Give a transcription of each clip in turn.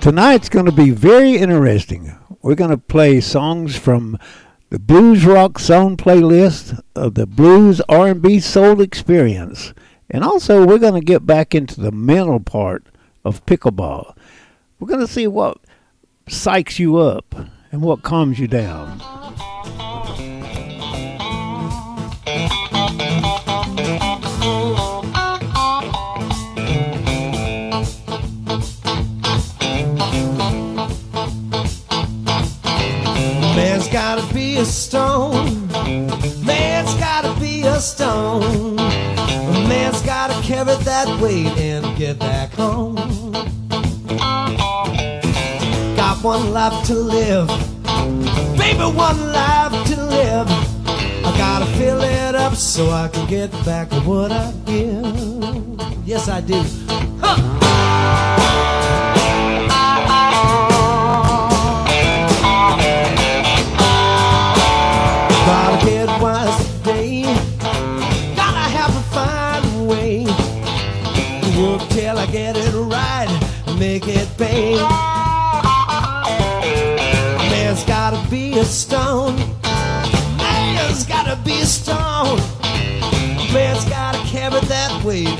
Tonight's going to be very interesting. We're going to play songs from the Blues Rock Song playlist of the Blues R&B Soul Experience. And also we're going to get back into the mental part of pickleball. We're going to see what psychs you up and what calms you down. A stone. Man's gotta be a stone. Man's gotta carry that weight and get back home. Got one life to live. Baby, one life to live. I gotta fill it up so I can get back what I give. Yes, I do. Gotta be a stone. Man's gotta carry that weight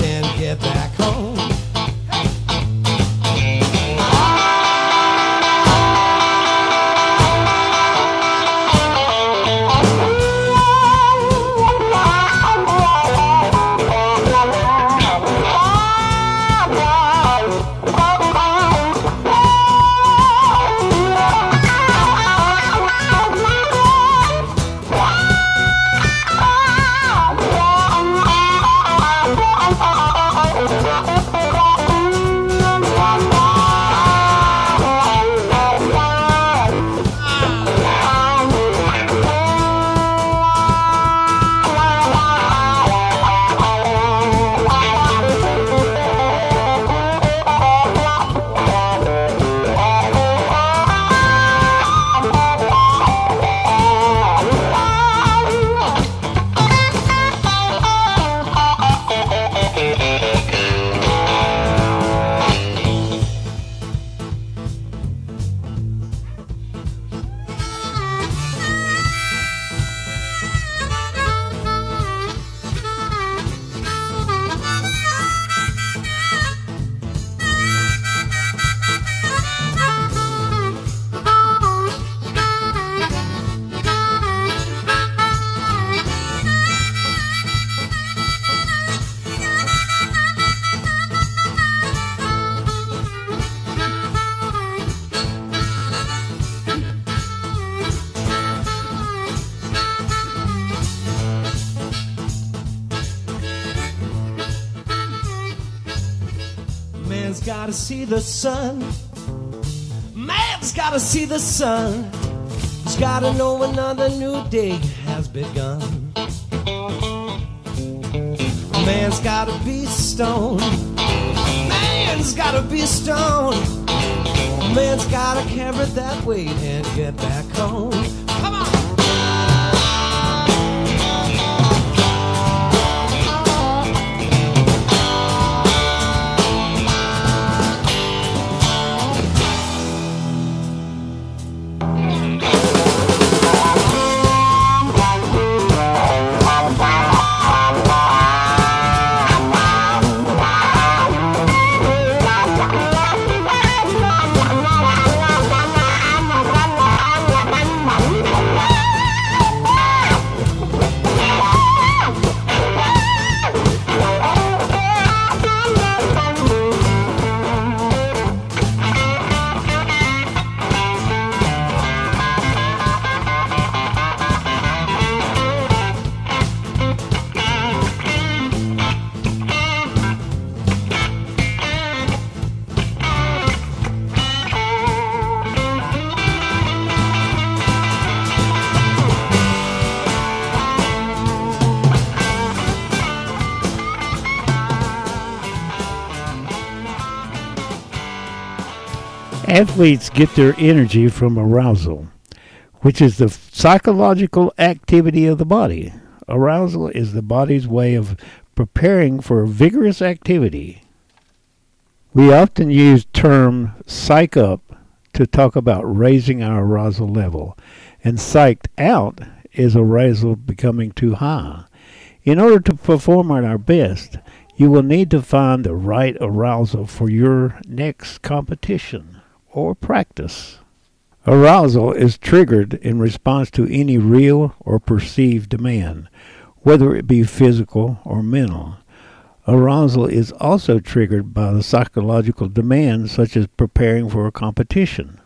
gotta see the sun. Man's gotta see the sun. He's gotta know another new day has begun. Man's gotta be stoned. Man's gotta be stoned. Man's gotta carry that weight and get back home. Athletes get their energy from arousal, which is the psychological activity of the body. Arousal is the body's way of preparing for vigorous activity. We often use term psych up to talk about raising our arousal level, and psyched out is arousal becoming too high. In order to perform at our best, you will need to find the right arousal for your next competition or practice. Arousal is triggered in response to any real or perceived demand, whether it be physical or mental. Arousal is also triggered by the psychological demands such as preparing for a competition.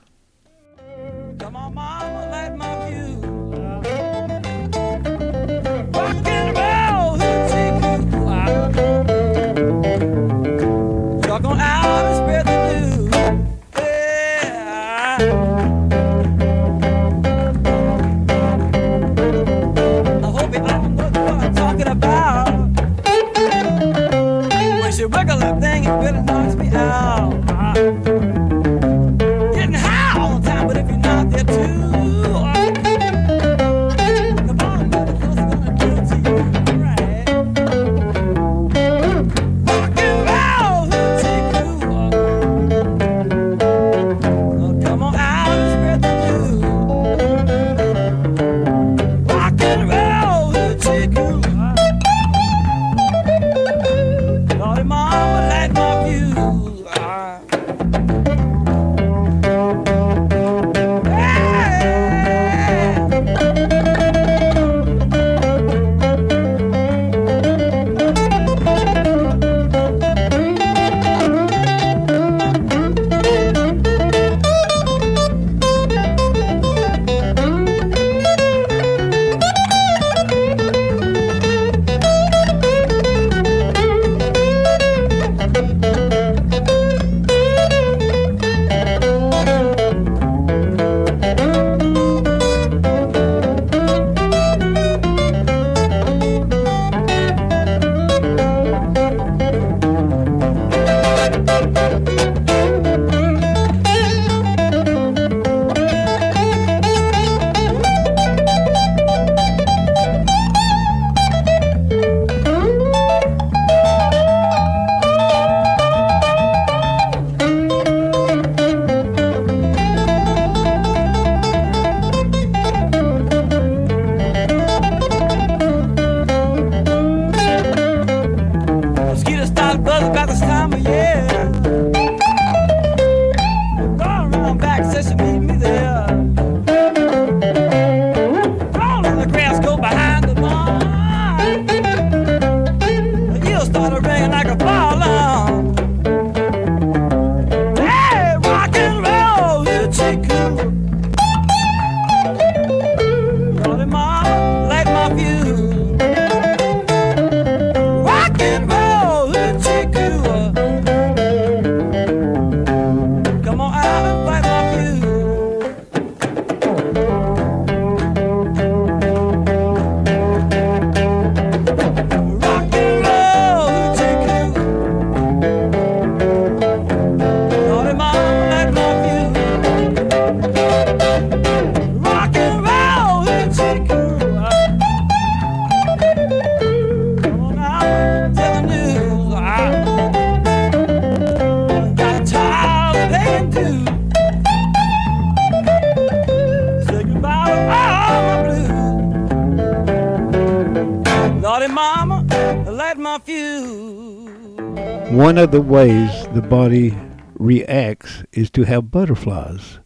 One of the ways the body reacts is to have butterflies.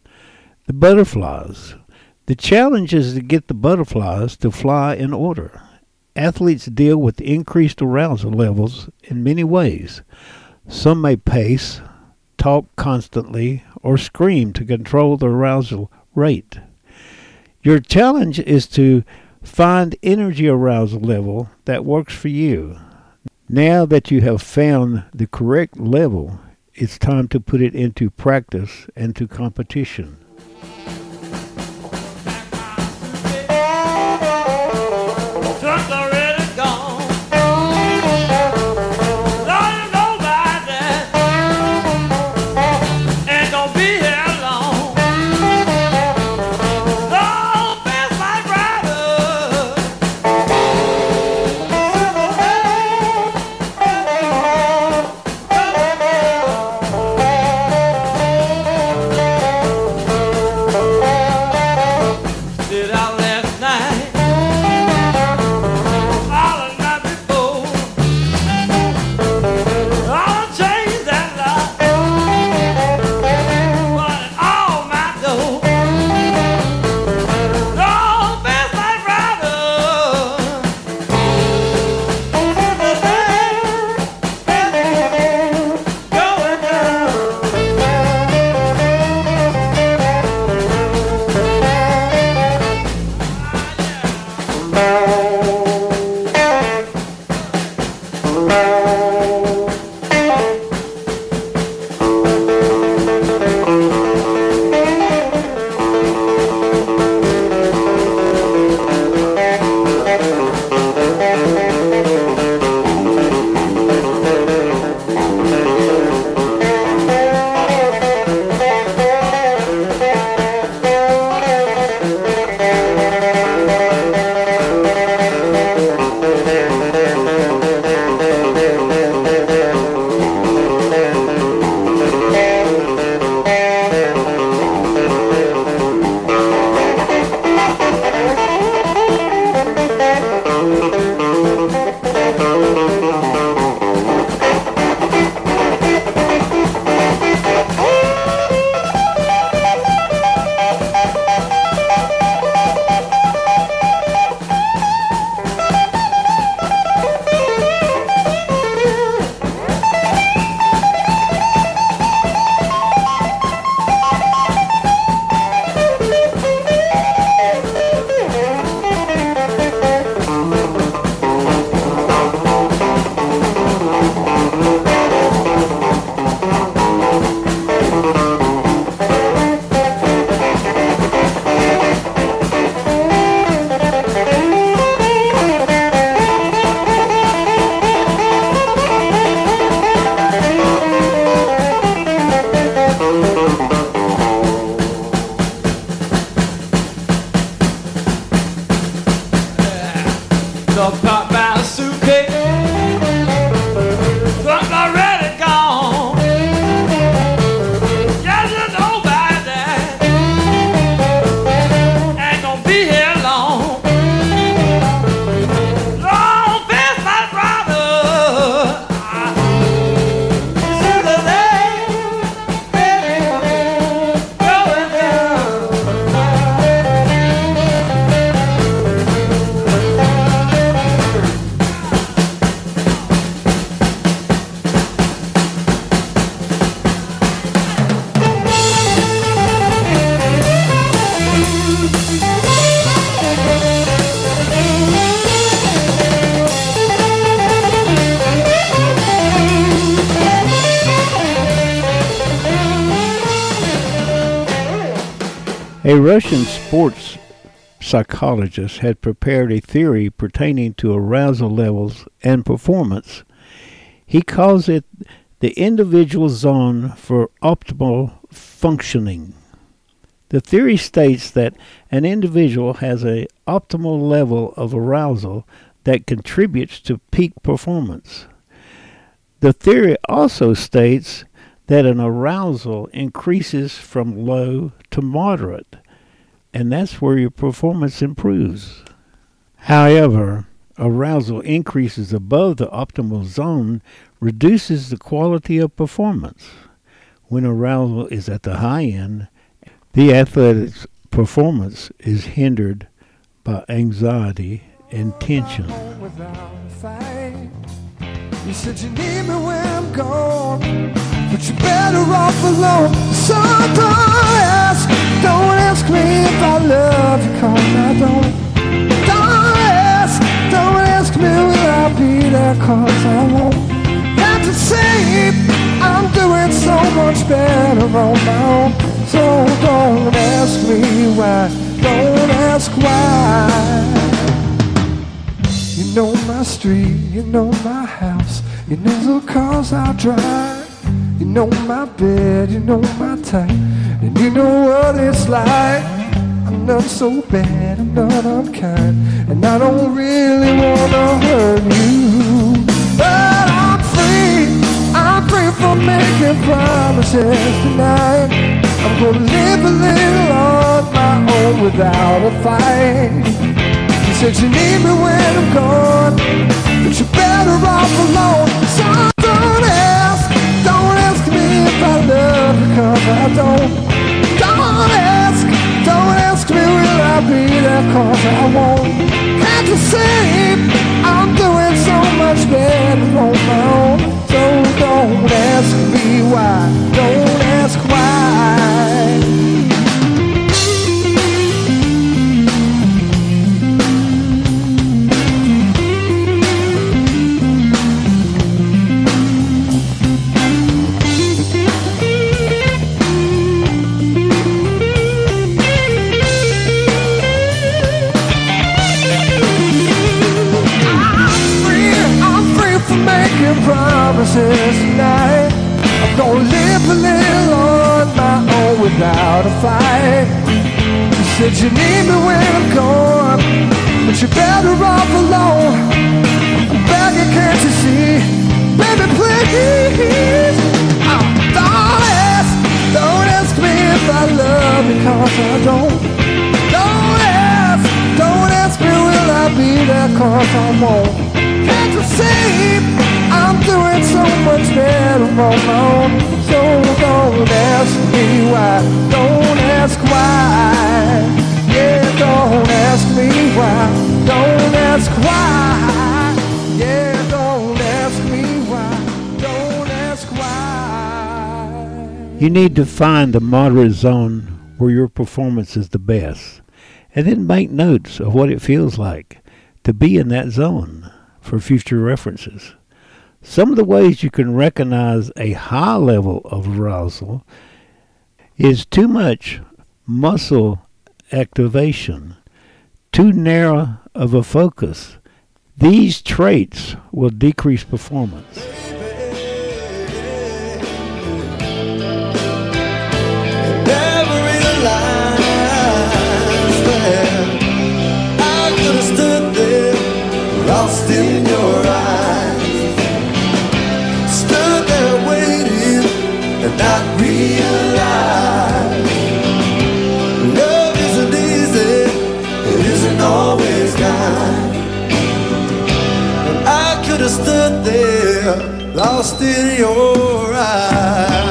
The butterflies. The challenge is to get the butterflies to fly in order. Athletes deal with increased arousal levels in many ways. Some may pace, talk constantly, or scream to control the arousal rate. Your challenge is to find energy arousal level that works for you. Now that you have found the correct level, it's time to put it into practice and to competition. A Russian sports psychologist had prepared a theory pertaining to arousal levels and performance. He calls it the individual zone for optimal functioning. The theory states that an individual has an optimal level of arousal that contributes to peak performance. The theory also states that an arousal increases from low to moderate, and that's where your performance improves. However, arousal increases above the optimal zone reduces the quality of performance. When arousal is at the high end, the athletic's performance is hindered by anxiety and tension. You said you need me I'm gone, but you're better off alone. So don't ask, don't ask me if I love you, cause I don't. Don't ask, don't ask me will I be there, cause I won't. Have to say, I'm doing so much better on my own. So don't ask me why, don't ask why. You know my street, you know my house, you know the cars I drive. You know my bed, you know my type, and you know what it's like. I'm not so bad, I'm not unkind, and I don't really wanna hurt you. But I'm free, I'm free from making promises tonight. I'm gonna live a little on my own without a fight You said you need me when I'm gone, but you're better off alone. So if I love cause I don't. Don't ask, don't ask me will I be there, cause I won't. Can't you see, I'm doing so much better on my own. So don't ask me why, don't ask why. Promises tonight. I'm gonna live a little on my own without a fight. You said you need me when I'm gone, but you're better off alone. I'm begging, can't you see? Baby, please. Oh, don't ask, don't ask me if I love cause I don't. Don't ask, don't ask me will I be there, cause I won't. You? I'm doing so much better on my own. So don't ask me why. Don't ask why. Yeah, don't ask me why. Don't ask why. You need to find the moderate zone where your performance is the best. And then make notes of what it feels like to be in that zone for future references. Some of the ways you can recognize a high level of arousal is too much muscle activation, too narrow of a focus. These traits will decrease performance. Lost in your eyes. Stood there waiting and not realize love isn't easy, it isn't always kind. And I could have stood there, lost in your eyes.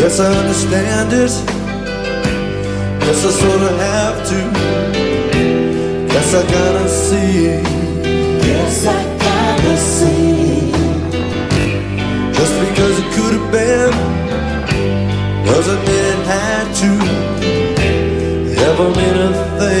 Yes, I understand it. Yes, I sort of have to. Guess I gotta see. Guess I gotta see. Just because it could have been doesn't mean it had to. Ever mean a thing.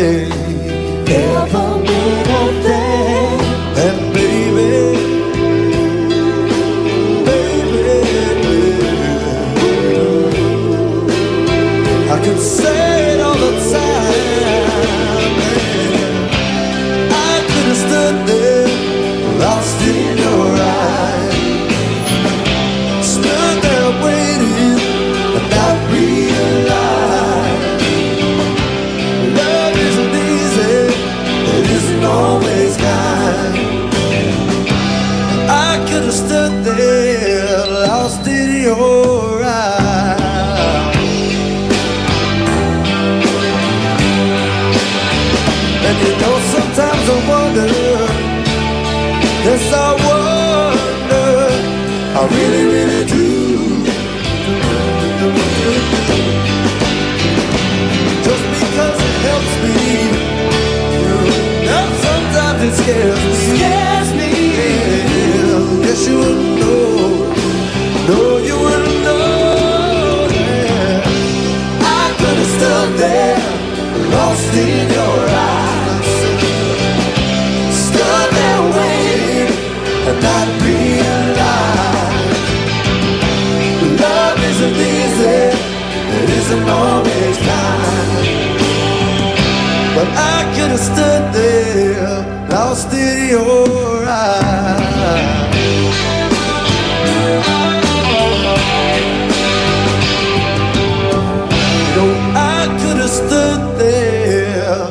I really, really do. Just because it helps me, know, sometimes it scares me. Scares me. Yeah, yes, you wouldn't know. No, you wouldn't know. Yeah. I could have stood there, lost in your isn't easy, it isn't always kind. But I could have stood there, lost in your eyes. You know, I could have stood there,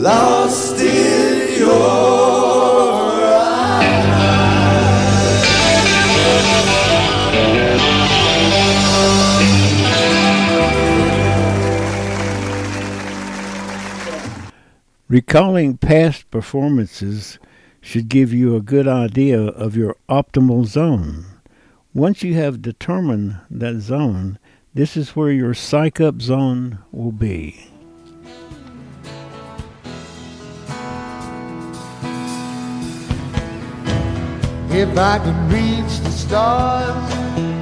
lost Recalling past performances should give you a good idea of your optimal zone. Once you have determined that zone, this is where your psych up zone will be. If I could reach the stars,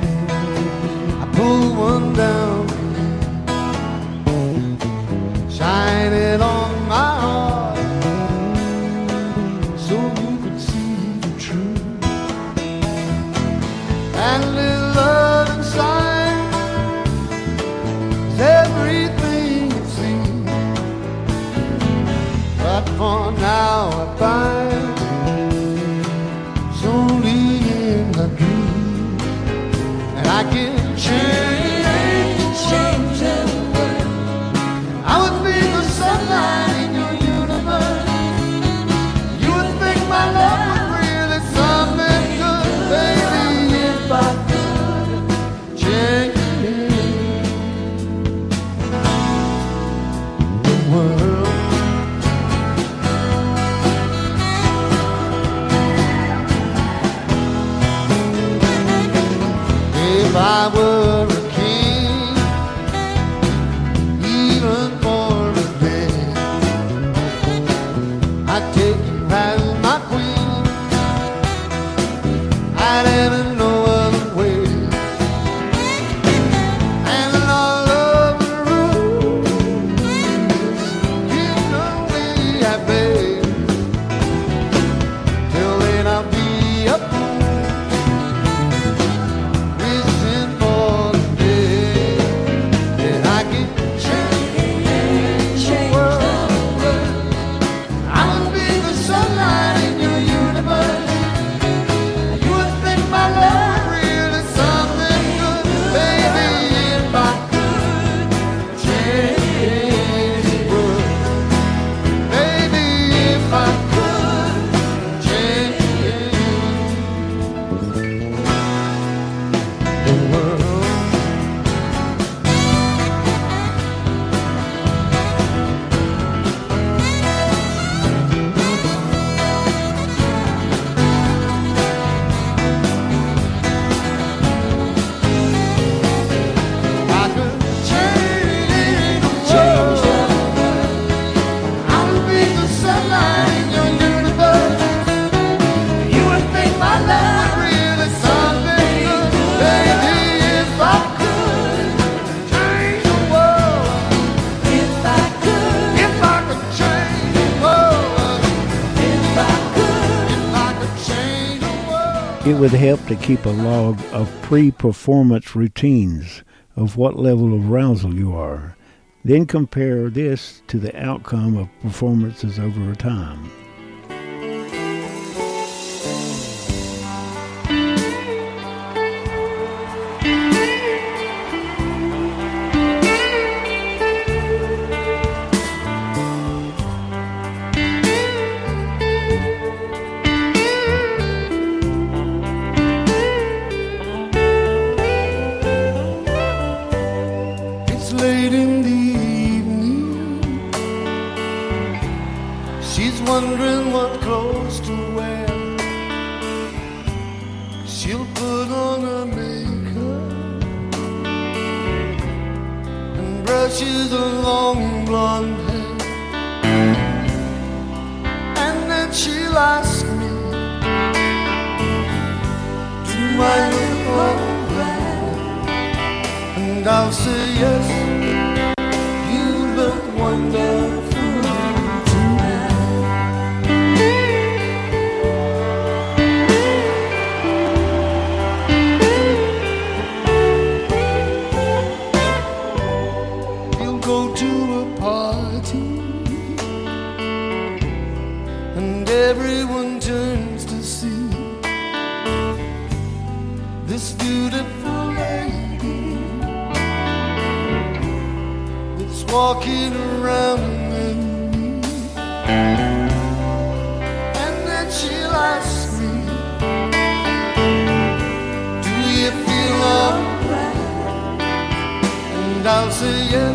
I were would help to keep a log of pre performance routines of what level of arousal you are. Then compare this to the outcome of performances over time. and I'll say yes. You look wonderful. 誓言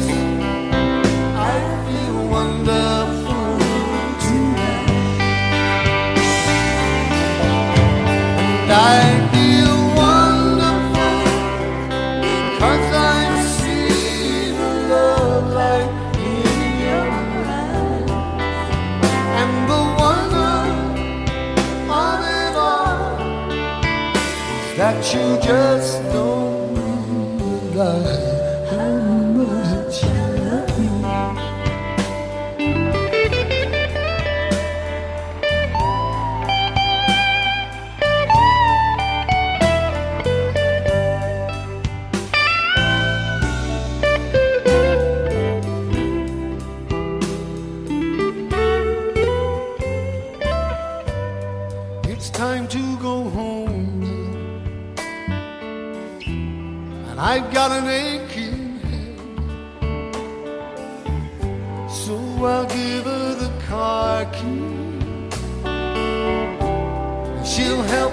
you help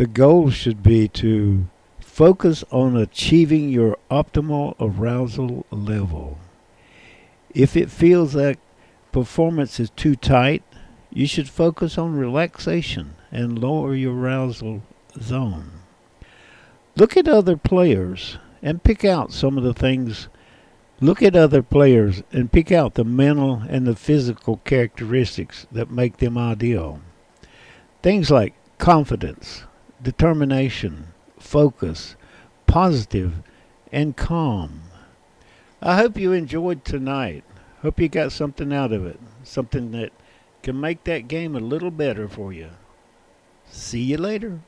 The goal should be to focus on achieving your optimal arousal level. If it feels like performance is too tight, you should focus on relaxation and lower your arousal zone. Look at other players and pick out some of the things. Look at other players and pick out the mental and the physical characteristics that make them ideal. Things like confidence, determination, focus, positive, and calm. I hope you enjoyed tonight. Hope you got something out of it, something that can make that game a little better for you. See you later.